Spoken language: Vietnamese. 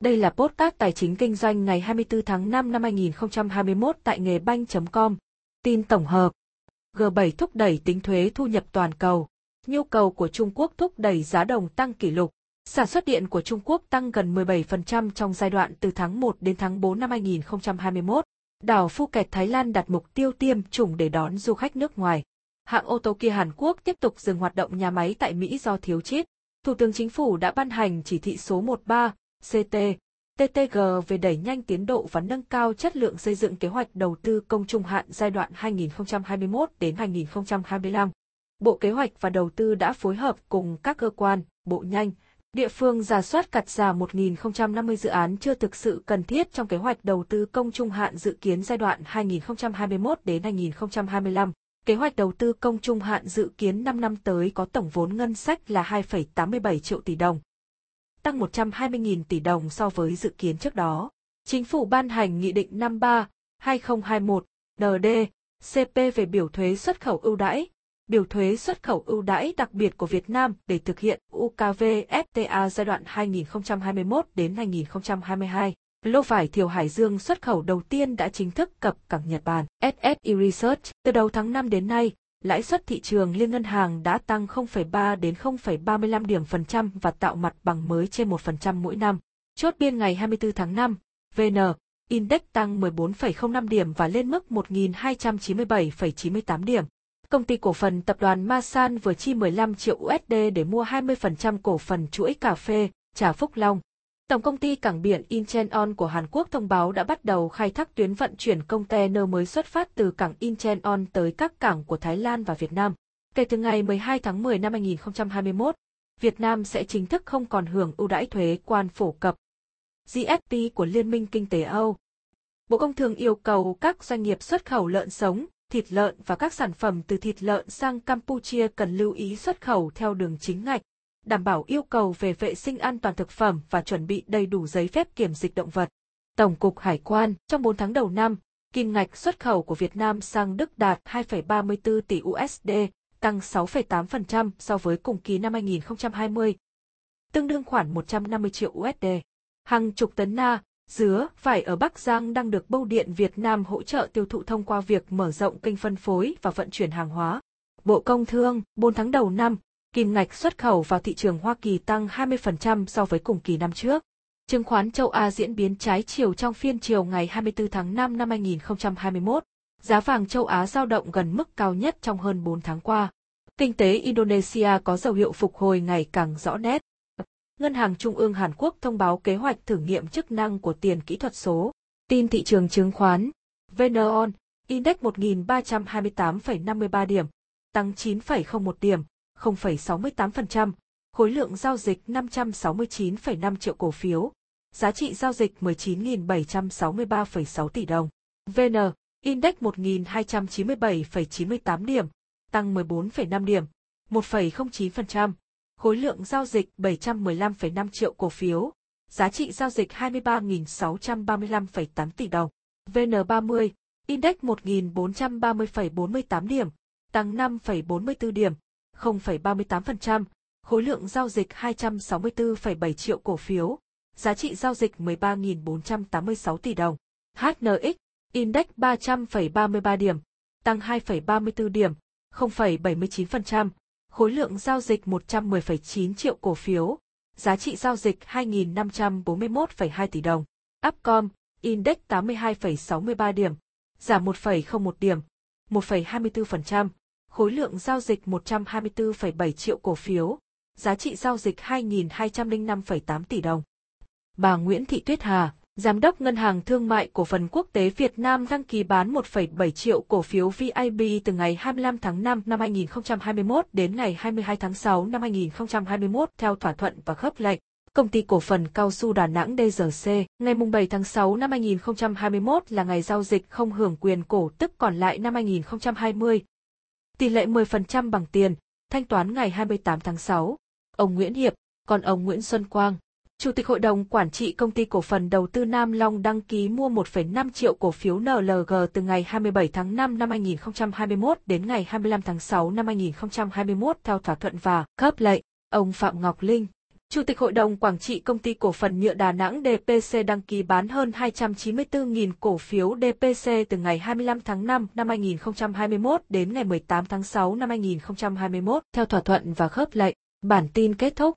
Đây là podcast tài chính kinh doanh ngày 24 tháng 5 năm 2021 tại nghề banh.com. Tin tổng hợp. G7 thúc đẩy tính thuế thu nhập toàn cầu. Nhu cầu của Trung Quốc thúc đẩy giá đồng tăng kỷ lục. Sản xuất điện của Trung Quốc tăng gần 17% trong giai đoạn từ tháng 1 đến tháng 4 năm 2021. Đảo Phuket, Thái Lan đặt mục tiêu tiêm chủng để đón du khách nước ngoài. Hãng ô tô Kia Hàn Quốc tiếp tục dừng hoạt động nhà máy tại Mỹ do thiếu chip. Thủ tướng Chính phủ đã ban hành chỉ thị số 13 CT, TTG về đẩy nhanh tiến độ và nâng cao chất lượng xây dựng kế hoạch đầu tư công trung hạn giai đoạn 2021 đến 2025. Bộ Kế hoạch và Đầu tư đã phối hợp cùng các cơ quan, bộ nhanh, địa phương giả soát cắt giảm 1.050 dự án chưa thực sự cần thiết trong kế hoạch đầu tư công trung hạn dự kiến giai đoạn 2021 đến 2025. Kế hoạch đầu tư công trung hạn dự kiến 5 năm tới có tổng vốn ngân sách là 2,87 triệu tỷ đồng, tăng 120.000 tỷ đồng so với dự kiến trước đó. Chính phủ ban hành Nghị định 53-2021 ND CP về biểu thuế xuất khẩu ưu đãi, biểu thuế xuất khẩu ưu đãi đặc biệt của Việt Nam để thực hiện UKV FTA giai đoạn 2021 đến 2022. Lô vải thiều Hải Dương xuất khẩu đầu tiên đã chính thức cập cảng Nhật Bản. SSE Research, từ đầu tháng 5 đến nay, lãi suất thị trường liên ngân hàng đã tăng 0,3 đến 0,35 điểm phần trăm và tạo mặt bằng mới trên 1% mỗi năm. Chốt biên ngày 24 tháng 5, VN Index tăng 14,05 điểm và lên mức 1.297,98 điểm. Công ty cổ phần tập đoàn Masan vừa chi 15 triệu USD để mua 20% cổ phần chuỗi cà phê Trà Phúc Long. Tổng công ty cảng biển Incheon của Hàn Quốc thông báo đã bắt đầu khai thác tuyến vận chuyển container mới xuất phát từ cảng Incheon tới các cảng của Thái Lan và Việt Nam. Kể từ ngày 12 tháng 10 năm 2021, Việt Nam sẽ chính thức không còn hưởng ưu đãi thuế quan phổ cập. GSP của Liên minh Kinh tế Âu Bộ Công Thương yêu cầu các doanh nghiệp xuất khẩu lợn sống, thịt lợn và các sản phẩm từ thịt lợn sang Campuchia cần lưu ý xuất khẩu theo đường chính ngạch, đảm bảo yêu cầu về vệ sinh an toàn thực phẩm và chuẩn bị đầy đủ giấy phép kiểm dịch động vật. Tổng cục Hải quan, trong 4 tháng đầu năm, kim ngạch xuất khẩu của Việt Nam sang Đức đạt 2,34 tỷ USD, tăng 6,8% so với cùng kỳ năm 2020, tương đương khoảng 150 triệu USD. Hàng chục tấn na, dứa, vải ở Bắc Giang đang được Bưu điện Việt Nam hỗ trợ tiêu thụ thông qua việc mở rộng kênh phân phối và vận chuyển hàng hóa. Bộ Công Thương, 4 tháng đầu năm, kim ngạch xuất khẩu vào thị trường Hoa Kỳ tăng 20% so với cùng kỳ năm trước. Chứng khoán châu Á diễn biến trái chiều trong phiên chiều ngày 24 tháng 5 năm 2021. Giá vàng châu Á giao động gần mức cao nhất trong hơn 4 tháng qua. Kinh tế Indonesia có dấu hiệu phục hồi ngày càng rõ nét. Ngân hàng Trung ương Hàn Quốc thông báo kế hoạch thử nghiệm chức năng của tiền kỹ thuật số. Tin thị trường chứng khoán. VNON, Index 1.328,53 điểm, tăng 9,01 điểm, 0,68%, khối lượng giao dịch 569,5 triệu cổ phiếu, giá trị giao dịch 19.763,6 tỷ đồng. VN, Index 1.297,98 điểm, tăng 14,5 điểm, 1,09%, khối lượng giao dịch 715,5 triệu cổ phiếu, giá trị giao dịch 23.635,8 tỷ đồng. VN30, Index 1.430,48 điểm, tăng 5,44 điểm, 0,38%, khối lượng giao dịch 264,7 triệu cổ phiếu, giá trị giao dịch 13.486 tỷ đồng. HNX, Index 300,33 điểm, tăng 2,34 điểm, 0,79%, khối lượng giao dịch 110,9 triệu cổ phiếu, giá trị giao dịch 2.541,2 tỷ đồng. Upcom, Index 82,63 điểm, giảm 1,01 điểm, 1,24%, khối lượng giao dịch 124,7 triệu cổ phiếu, giá trị giao dịch 2.205,8 tỷ đồng. Bà Nguyễn Thị Tuyết Hà, Giám đốc Ngân hàng Thương mại Cổ phần Quốc tế Việt Nam đăng ký bán 1,7 triệu cổ phiếu VIB từ ngày 25 tháng 5 năm 2021 đến ngày 22 tháng 6 năm 2021 theo thỏa thuận và khớp lệnh. Công ty cổ phần cao su Đà Nẵng DRC, ngày 7 tháng 6 năm 2021 là ngày giao dịch không hưởng quyền cổ tức còn lại năm 2020, tỷ lệ 10% bằng tiền, thanh toán ngày 28 tháng 6. Ông Nguyễn Hiệp, còn ông Nguyễn Xuân Quang, Chủ tịch Hội đồng Quản trị Công ty Cổ phần Đầu tư Nam Long đăng ký mua 1,5 triệu cổ phiếu NLG từ ngày 27 tháng 5 năm 2021 đến ngày 25 tháng 6 năm 2021 theo thỏa thuận và khớp lệnh. Ông Phạm Ngọc Linh, Chủ tịch Hội đồng Quản trị Công ty Cổ phần Nhựa Đà Nẵng DPC đăng ký bán hơn 294.000 cổ phiếu DPC từ ngày 25 tháng 5 năm 2021 đến ngày 18 tháng 6 năm 2021 theo thỏa thuận và khớp lệnh. Bản tin kết thúc.